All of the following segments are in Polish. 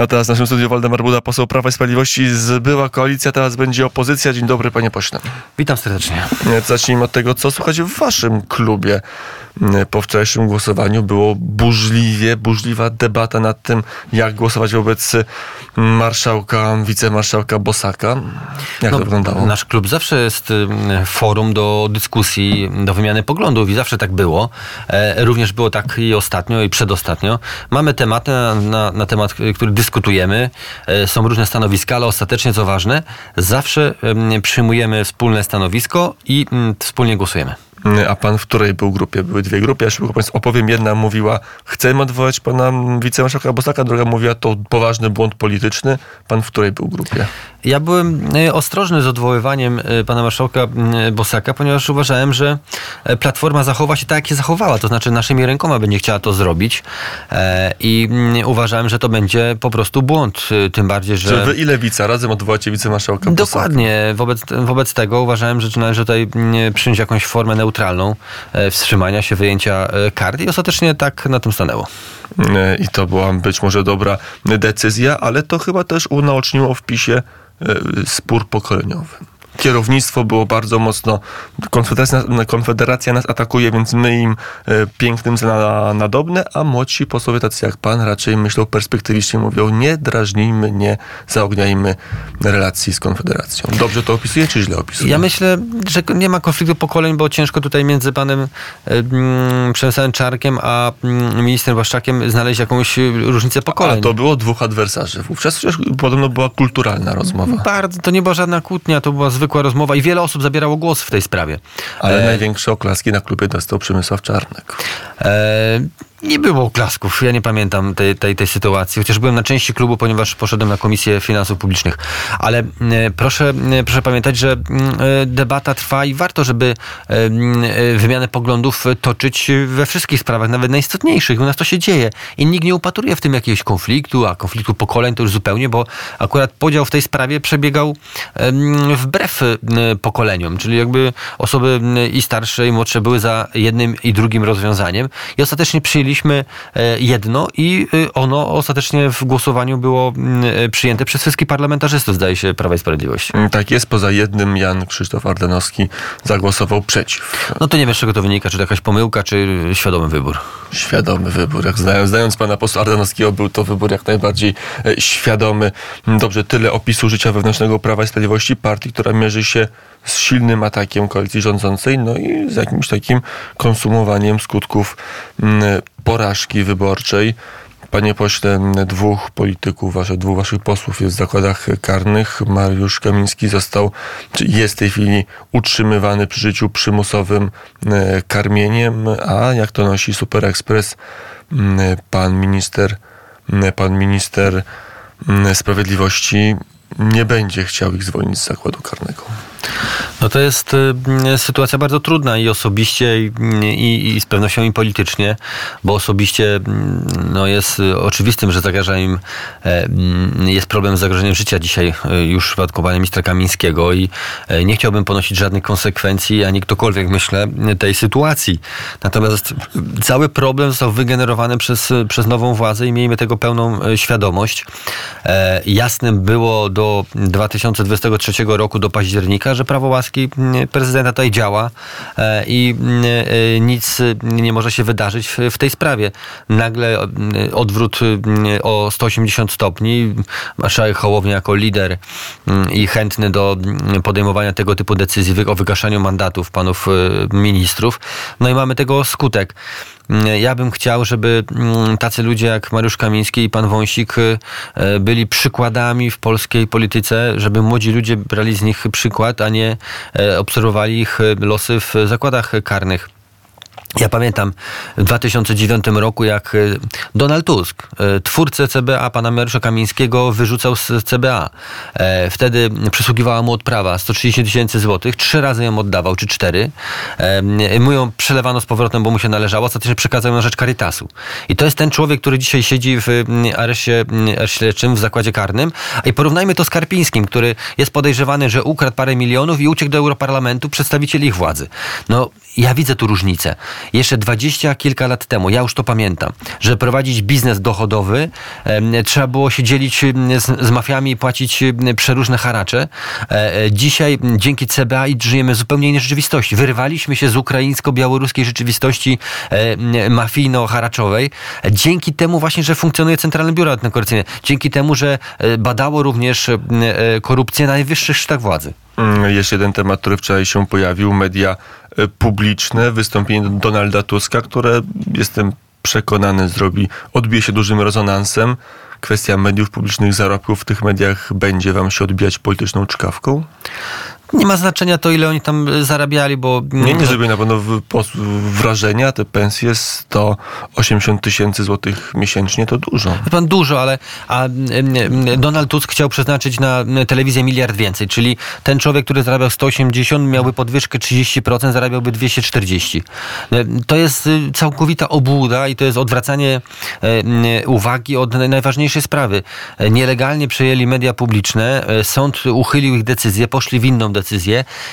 A teraz w naszym studiu Waldemar Buda, poseł Prawa i Sprawiedliwości. Była koalicja, teraz będzie opozycja. Dzień dobry, panie pośle. Witam serdecznie. Zacznijmy od tego, co słychać w waszym klubie. Po wczorajszym głosowaniu było burzliwie, burzliwa debata nad tym, jak głosować wobec marszałka, wicemarszałka Bosaka. Jak no, to wyglądało? Nasz klub zawsze jest forum do dyskusji, do wymiany poglądów i zawsze tak było. E, również było tak i ostatnio, i przedostatnio. Mamy tematy na, na, na temat, który dyskutujemy. E, są różne stanowiska, ale ostatecznie, co ważne, zawsze przyjmujemy wspólne stanowisko i wspólnie głosujemy. A pan w której był grupie? Były dwie grupy. Ja szybko państwu opowiem. Jedna mówiła, chcemy odwołać pana wicemarszałka Bosaka, druga mówiła, to poważny błąd polityczny. Pan w której był grupie? Ja byłem e, ostrożny z odwoływaniem e, pana marszałka Bosaka, ponieważ uważałem, że e, Platforma zachowa się tak, jak się zachowała. To znaczy naszymi rękoma będzie chciała to zrobić i uważałem, że to będzie po prostu błąd. Tym bardziej, że... Czy wy i Lewica razem odwołacie wicemarszałka Bosaka? Dokładnie. Wobec, wobec tego uważałem, że należy tutaj przyjąć jakąś formę neutralną neutralną e, wstrzymania się wyjęcia e, kart i ostatecznie tak na tym stanęło. E, I to była być może dobra decyzja, ale to chyba też unaoczniło w PiSie spór pokoleniowy kierownictwo było bardzo mocno. Konfederacja, Konfederacja nas atakuje, więc my im e, pięknym za nadobne, a młodsi posłowie, tacy jak pan, raczej myślą perspektywicznie, mówią nie drażnijmy, nie zaogniajmy relacji z Konfederacją. Dobrze to opisuje, czy źle opisuje? Ja myślę, że nie ma konfliktu pokoleń, bo ciężko tutaj między panem mm, przemysłem Czarkiem a mm, ministrem Waszczakiem znaleźć jakąś różnicę pokoleń. A to było dwóch adwersarzy. Wówczas przecież podobno była kulturalna rozmowa. Bardzo, to nie była żadna kłótnia, to była zwykła niezwykła rozmowa i wiele osób zabierało głos w tej sprawie. Ale e... największe oklaski na klubie dostał Przemysław Czarnek. E... Nie było oklasków. Ja nie pamiętam tej, tej, tej sytuacji, chociaż byłem na części klubu, ponieważ poszedłem na Komisję Finansów Publicznych. Ale e, proszę, e, proszę pamiętać, że e, debata trwa i warto, żeby wymianę poglądów toczyć we wszystkich sprawach, nawet najistotniejszych. U nas to się dzieje i nikt nie upatruje w tym jakiegoś konfliktu, a konfliktu pokoleń to już zupełnie, bo akurat podział w tej sprawie przebiegał wbrew pokoleniom, czyli jakby osoby i starsze, i młodsze były za jednym i drugim rozwiązaniem i ostatecznie przyjęli przyjęliśmy e, jedno i e, ono ostatecznie w głosowaniu było mm, e, przyjęte przez wszystkich parlamentarzystów, zdaje się, Prawa i Sprawiedliwości. Mm, tak jest, poza jednym Jan Krzysztof Ardanowski zagłosował przeciw. No to nie wiesz, czego to wynika, czy to jakaś pomyłka, czy świadomy wybór. Świadomy wybór. Jak znając, znając pana posła Ardanowskiego, był to wybór jak najbardziej świadomy. Dobrze, tyle opisu życia wewnętrznego Prawa i Sprawiedliwości, partii, która mierzy się z silnym atakiem koalicji rządzącej, no i z jakimś takim konsumowaniem skutków mm, porażki wyborczej. Panie pośle, dwóch polityków, wasze, dwóch waszych posłów jest w zakładach karnych. Mariusz Kamiński został, czy jest w tej chwili utrzymywany przy życiu przymusowym e, karmieniem, a jak to nosi Super Express, pan minister, pan minister Sprawiedliwości nie będzie chciał ich zwolnić z zakładu karnego. No to jest y, sytuacja bardzo trudna i osobiście, i, i, z pewnością i politycznie, bo osobiście y, no jest oczywistym, że zagraża im, y, jest problem z zagrożeniem życia dzisiaj y, już w przypadku pana ministra Kamińskiego i y, nie chciałbym ponosić żadnych konsekwencji, ani ktokolwiek, myślę, tej sytuacji. Natomiast cały problem został wygenerowany przez, przez nową władzę i miejmy tego pełną świadomość. E, jasnym było do 2023 roku, do października, że prawo łaski mm, prezydenta tutaj działa e, i mm, e, nic nie może się wydarzyć w tej sprawie. Nagle mm, odwrót o 180 stopni. Marszałek Hołownia jako lider i chętny do podejmowania tego typu decyzji o wygaszaniu mandatów panów e, ministrów. No i mamy tego skutek. Ja bym chciał, żeby mm, tacy ludzie jak Mariusz Kamiński i pan Wąsik y, y, byli przykładami w polskiej polityce, żeby młodzi ludzie brali z nich przykład, a nie e, obserwowali ich losy w zakładach karnych. Ja pamiętam w 2009 roku, jak y, Donald Tusk, y, twórcę CBA, pana Mariusza Kamińskiego, wyrzucał z CBA. E, wtedy przysługiwała mu odprawa 130 tysięcy złotych. Trzy razy ją oddawał, czy cztery. E, mu ją przelewano z powrotem, bo mu się należało. Ostatecznie przekazał ją na rzecz Caritasu. I to jest ten człowiek, który dzisiaj siedzi w areszcie, mm, śledczym, w zakładzie karnym. I porównajmy to z Karpińskim, który jest podejrzewany, że ukradł parę milionów i uciekł do Europarlamentu przedstawicieli ich władzy. No, ja widzę tu różnicę. Jeszcze dwadzieścia kilka lat temu, ja już to pamiętam, że prowadzić biznes dochodowy, trzeba było się dzielić z, z mafiami płacić przeróżne haracze. E, e, Dzisiaj dzięki CBA żyjemy w zupełnie innej rzeczywistości. Wyrywaliśmy się z ukraińsko-białoruskiej rzeczywistości e, mafijno-haraczowej. Dzięki temu właśnie, że funkcjonuje Centralne Biuro Antykorupcyjne. Dzięki temu, że badało również korupcję na najwyższych szczytach władzy. Mm, Jeszcze jeden temat, który wczoraj się pojawił. Media publiczne, wystąpienie Donalda Tuska, które jestem przekonany zrobi, odbije się dużym rezonansem. Kwestia mediów publicznych, zarobków w tych mediach będzie wam się odbijać polityczną czkawką? Nie ma znaczenia to, ile oni tam e, zarabiali, bo... Nie, nie zrobi na pewno wrażenia. Te pensje 180 tysięcy złotych miesięcznie to dużo. Pan dużo, ale a, Donald Tusk chciał przeznaczyć na telewizję miliard więcej, czyli ten człowiek, który zarabiał 180, miałby podwyżkę 30%, zarabiałby 240. E, To jest y, całkowita obłuda i to jest odwracanie e, uwagi od naj- najważniejszej sprawy. Nielegalnie przejęli media publiczne, sąd uchylił ich decyzję, poszli w inną decyzję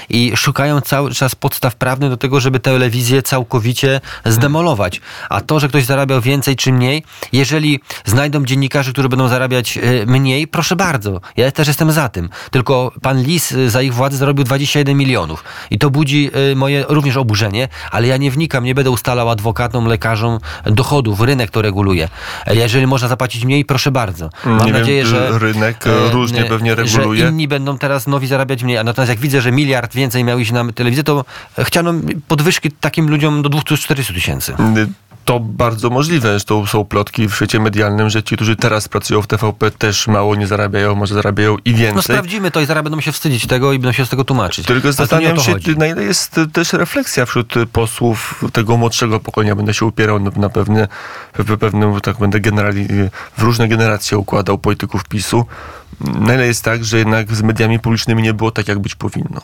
i szukają cały czas podstaw prawnych do tego, żeby telewizję całkowicie zdemolować. A to, że ktoś zarabiał więcej czy mniej, jeżeli znajdą dziennikarzy, którzy będą zarabiać e, mniej, proszę bardzo. Ja też jestem za tym. Tylko pan Lis e, za ich władzy zarobił 21 milionów. I to budzi e, moje również oburzenie, ale ja nie wnikam, nie będę ustalał adwokatom, lekarzom dochodów. Rynek to reguluje. Jeżeli można zapłacić mniej, proszę bardzo. Mam Nie wiem, nadzieję, że rynek różnie e, pewnie reguluje. Że inni będą teraz nowi zarabiać mniej. A natomiast jak widzę, że miliard więcej miał iść na telewizję, to chciano podwyżki takim ludziom do 200-400 tysięcy. To bardzo możliwe. Zresztą są plotki w świecie medialnym, że ci, którzy teraz pracują w TVP też mało nie zarabiają, może zarabiają i No więcej. sprawdzimy to i zaraz będą się wstydzić tego i będą się z tego tłumaczyć. Tylko zastanawiam się, chodzi. na ile jest też refleksja wśród posłów tego młodszego pokolenia. Będę się upierał na, pewne, pe- pewnym, tak będę generali, w różne generacje układał polityków PiSu. Na ile jest tak, że jednak z mediami publicznymi nie było tak, jak być powinno.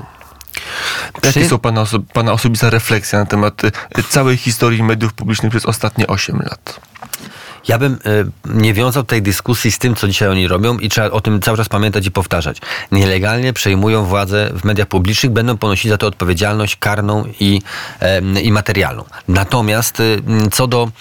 Jakie Przy- są pana, oso- pana osobista refleksja na temat y, całej historii mediów publicznych przez ostatnie 8 lat? Ja bym e, nie wiązał tej dyskusji z tym, co dzisiaj oni robią i trzeba o tym cały czas pamiętać i powtarzać. Nielegalnie przejmują władzę w mediach publicznych, będą ponosić za to odpowiedzialność karną i, i materialną. Natomiast m, co do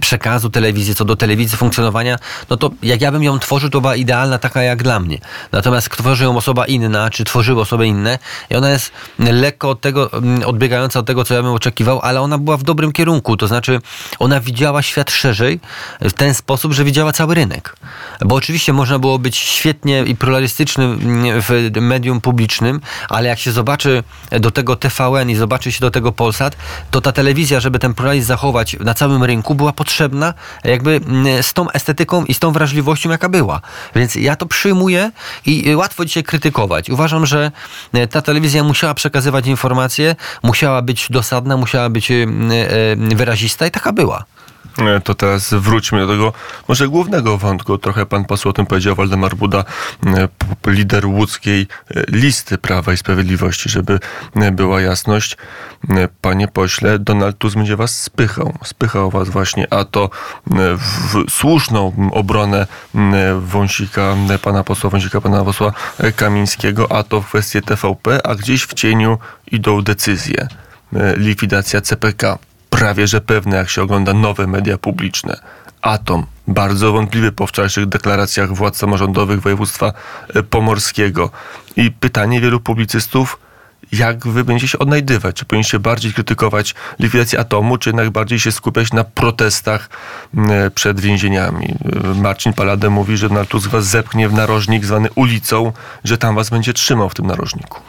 przekazu telewizji, co do telewizji funkcjonowania, no to jak ja bym ją tworzył, to była idealna taka jak dla mnie. Natomiast tworzy ją osoba inna, czy tworzyły osoby inne i ona jest lekko od tego, odbiegająca od tego, co ja bym oczekiwał, ale ona była w dobrym kierunku. To znaczy, ona widziała świat szerzej w ten sposób, że widziała cały rynek. Bo oczywiście można było być świetnie i pluralistycznym mm, w medium publicznym, ale jak się zobaczy do tego TVN i zobaczy się do tego Polsat, to ta telewizja, żeby ten pluralizm zachować na całym rynku, była potrzebna jakby mm, z tą estetyką i z tą wrażliwością, jaka była. Więc ja to przyjmuję i y, łatwo dzisiaj krytykować. Uważam, że y, ta telewizja musiała przekazywać informacje, musiała być dosadna, musiała być y, wyrazista i taka była. E, To teraz wróćmy do tego może głównego wątku. Trochę pan poseł o tym powiedział, Waldemar Buda, e, lider łódzkiej e, listy Prawa i Sprawiedliwości, żeby była jasność. Panie pośle, Donald Tusk będzie was spychał. Spychał was właśnie, a to w słuszną obronę Wąsika, pana posła Wąsika, pana posła Kamińskiego, a to w kwestię TVP, a gdzieś w cieniu idą decyzje. Likwidacja CPK prawie że pewne, jak się ogląda nowe media publiczne. Atom, bardzo wątpliwy po wczorajszych deklaracjach władz samorządowych województwa e, pomorskiego. I pytanie wielu publicystów, jak wy będziecie się odnajdywać? Czy powinniście bardziej krytykować likwidację atomu, czy jednak bardziej się skupiać na protestach m, przed więzieniami? E, Marcin Paladę mówi, że Tusk was zepchnie w narożnik zwany ulicą, że tam was będzie trzymał w tym narożniku.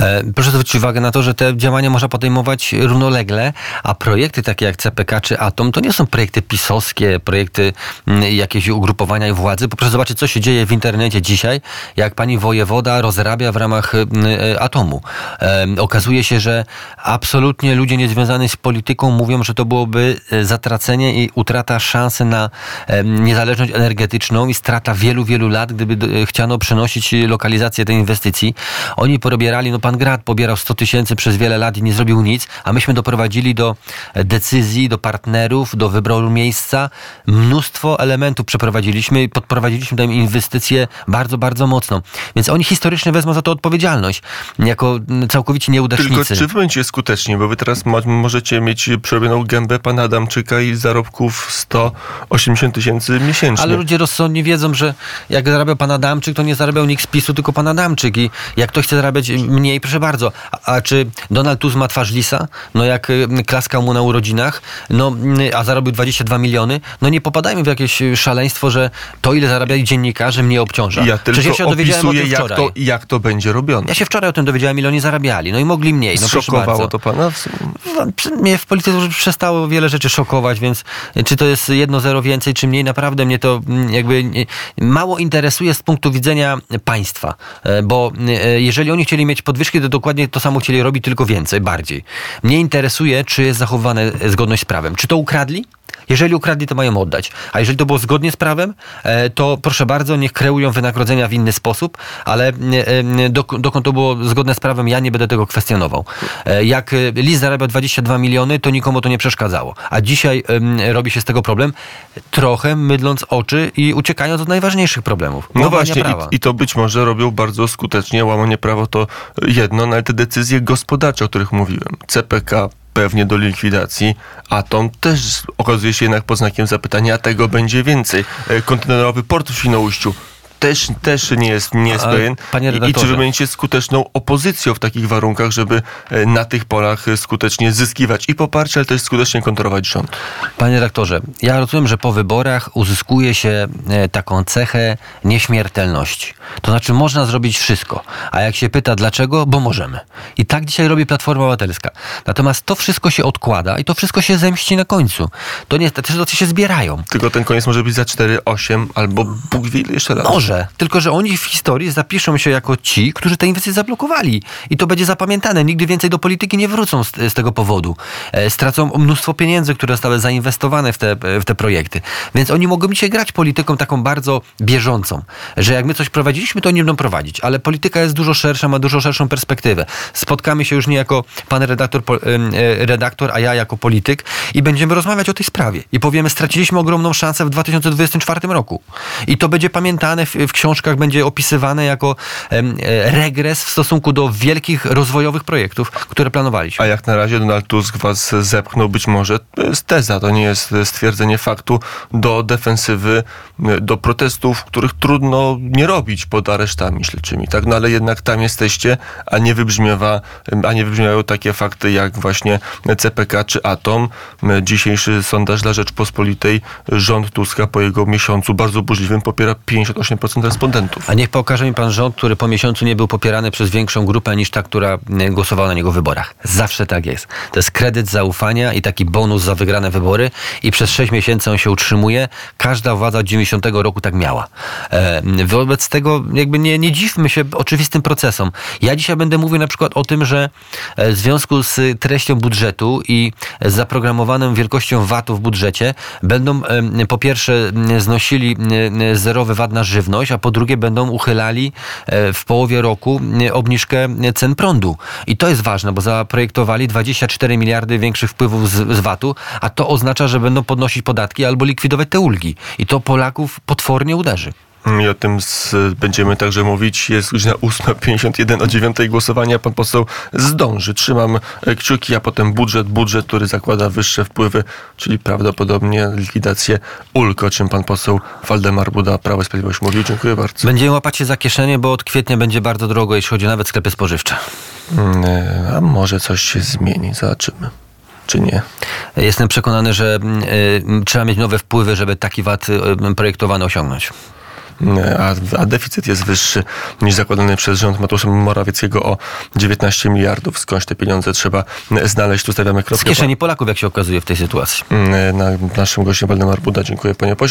E, Proszę zwrócić uwagę na to, że te działania można podejmować równolegle, a projekty takie jak CPK czy Atom to nie są projekty pisowskie, projekty mm, jakieś ugrupowania i władzy. Proszę zobaczyć, co się dzieje w internecie dzisiaj, jak pani wojewoda rozrabia w ramach mm, e, Atomu. Okazuje się, że absolutnie ludzie niezwiązani z polityką mówią, że to byłoby e, zatracenie i utrata szansy na niezależność energetyczną i strata wielu, wielu lat, gdyby chciano przenosić lokalizację tej inwestycji. Oni porobierali, no pan pan Grad pobierał 100 tysięcy przez wiele lat i nie zrobił nic, a myśmy doprowadzili do e, decyzji, do partnerów, do wyboru miejsca. Mnóstwo elementów przeprowadziliśmy i podprowadziliśmy tam inwestycje bardzo, bardzo mocno. Więc oni historycznie wezmą za to odpowiedzialność, jako całkowicie nieudacznicy. Tylko czy wy będziecie skuteczni, bo wy teraz mo- możecie mieć przerobioną gębę pana Adamczyka i zarobków 180 tysięcy miesięcznie. Ale ludzie rozsądnie wiedzą, że jak zarabiał pan Adamczyk, to nie zarabiał nikt z PiSu, tylko pan Adamczyk. I jak ktoś chce zarabiać mniej, proszę bardzo. A, a czy Donald Tusk ma twarz lisa? No jak y, klaskał mu na urodzinach, no, y, a zarobił 22 miliony? No nie popadajmy w jakieś y, szaleństwo, że to, ile zarabiali dziennikarze, mnie obciąża. I ja tylko Przecież ja się dowiedziałem opisuję, jak wczoraj. to, jak to będzie robione. Ja się wczoraj o tym dowiedziałem, ile oni zarabiali. No i mogli mniej. No bardzo. to pana? Mnie w polityce już przestało wiele rzeczy szokować, więc czy to jest jedno zero więcej, czy mniej, naprawdę mnie to mm, jakby mało interesuje z punktu widzenia państwa. E, Bo e, jeżeli oni chcieli mieć podwyżki, to dokładnie to samo chcieli robić, tylko więcej, bardziej. Mnie interesuje, czy jest zachowana zgodność z prawem. Czy to ukradli? Jeżeli ukradli, to mają oddać. A jeżeli to było zgodnie z prawem, e, to proszę bardzo, niech kreują wynagrodzenia w inny sposób, ale e, e, dok- dokąd to było zgodne z prawem, ja nie będę tego kwestionował. Jak Lis zarabiał 22 miliony, to nikomu to nie przeszkadzało. A dzisiaj robi się z tego problem, trochę mydląc oczy i uciekając od najważniejszych problemów. No właśnie, i, i to być może robią bardzo skutecznie. Łamanie prawa to jedno, no ale te decyzje gospodarcze, o których mówiłem, CPK pewnie do likwidacji, Atom też okazuje się jednak pod znakiem zapytania, a tego będzie więcej. E, Kontenerowy port w Świnoujściu też, też nie jest, nie jest pewien. panie I, I czy redaktorze. wy będziecie skuteczną opozycją w takich warunkach, żeby e, na tych polach e, skutecznie zyskiwać i poparcie, ale też skutecznie kontrolować rząd? Panie redaktorze, ja rozumiem, że po wyborach uzyskuje się e, taką cechę nieśmiertelności. To znaczy można zrobić wszystko. A jak się pyta dlaczego, bo możemy. I tak dzisiaj robi Platforma Obywatelska. Natomiast to wszystko się odkłada i to wszystko się zemści na końcu. To nie, te sytuacje się zbierają. Tylko ten koniec może być za 4, 8 albo Bóg wie jeszcze raz. Może, tylko że oni w historii zapiszą się jako ci, którzy te inwestycje zablokowali. I to będzie zapamiętane. Nigdy więcej do polityki nie wrócą z, z tego powodu. E, stracą mnóstwo pieniędzy, które zostały zainwestowane w te, w te projekty. Więc oni mogą dzisiaj grać polityką taką bardzo bieżącą, że jak my coś prowadziliśmy, to oni będą prowadzić. Ale polityka jest dużo szersza, ma dużo szerszą perspektywę. Spotkamy się już nie jako pan redaktor, po, e, redaktor, a ja jako polityk i będziemy rozmawiać o tej sprawie. I powiemy, straciliśmy ogromną szansę w 2024 roku. I to będzie pamiętane w, w książkach, będzie opisywane jako e, regres w stosunku do wielkich rozwojowych projektów, które planowaliśmy. A jak na razie Donald Tusk was zepchnął, być może to jest teza, to nie jest stwierdzenie faktu, do defensywy, do protestów, których trudno nie robić pod aresztami śledczymi, tak? No ale jednak tam jesteście, a nie wybrzmiewa, a nie wybrzmiewają takie fakty jak właśnie CPK czy Atom. Dzisiejszy sondaż dla Rzeczpospolitej rząd Tuska po jego miesiącu bardzo burzliwym popiera 58% respondentów. A niech pokaże mi pan rząd, który po miesiącu nie był popierany przez większą grupę niż ta, która e, głosowała na niego w wyborach. Zawsze tak jest. To jest kredyt zaufania i taki bonus za wygrane wybory i przez 6 miesięcy on się utrzymuje. Każda władza od 90 roku tak miała. E, wobec tego jakby nie, nie dziwmy się oczywistym procesom. Ja dzisiaj będę mówił na przykład o tym, że e, w związku z treścią budżetu i zaprogramowaną wielkością VAT-u w budżecie będą po pierwsze znosili zerowy VAT na żywność, a po drugie będą uchylali e, w połowie roku m, obniżkę cen prądu. I to jest ważne, bo zaprojektowali 24 miliardy większych wpływów z, z VAT-u, a to oznacza, że będą podnosić podatki albo likwidować te ulgi. I to Polaków potwornie uderzy. I o tym z, będziemy także mówić. Jest godzina 8.51 o 9 głosowania. Pan poseł zdąży. Trzymam kciuki, a potem budżet, budżet, który zakłada wyższe wpływy, czyli prawdopodobnie likwidację ulg, o czym pan poseł Waldemar Buda, Prawo i Sprawiedliwość mówił. Dziękuję bardzo. Będziemy łapać się za kieszenie, bo od kwietnia będzie bardzo drogo, jeśli chodzi nawet sklepy spożywcze. Mm, e, A może coś się zmieni, zobaczymy. Czy nie? Jestem przekonany, że y, trzeba mieć nowe wpływy, żeby taki VAT y, projektowany osiągnąć. A, a deficyt jest wyższy niż zakładany przez rząd Mateusza Morawieckiego o 19 miliardów. Skądś te pieniądze trzeba znaleźć. Tu stawiamy Z kropkę. kieszeni Polaków, jak się okazuje w tej sytuacji. Mm, Na naszym gościem Waldemar Buda. Dziękuję panie pośle.